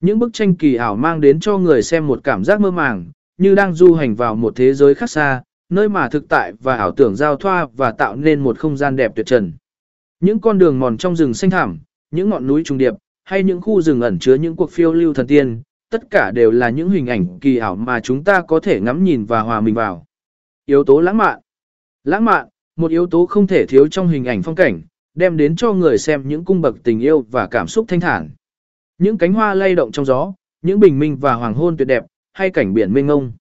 Những bức tranh kỳ ảo mang đến cho người xem một cảm giác mơ màng, như đang du hành vào một thế giới khác xa, nơi mà thực tại và ảo tưởng giao thoa và tạo nên một không gian đẹp tuyệt trần. Những con đường mòn trong rừng xanh thẳm, những ngọn núi trùng điệp, hay những khu rừng ẩn chứa những cuộc phiêu lưu thần tiên, tất cả đều là những hình ảnh kỳ ảo mà chúng ta có thể ngắm nhìn và hòa mình vào. Yếu tố lãng mạn Lãng mạn, một yếu tố không thể thiếu trong hình ảnh phong cảnh, đem đến cho người xem những cung bậc tình yêu và cảm xúc thanh thản. Những cánh hoa lay động trong gió, những bình minh và hoàng hôn tuyệt đẹp, hay cảnh biển mênh ngông.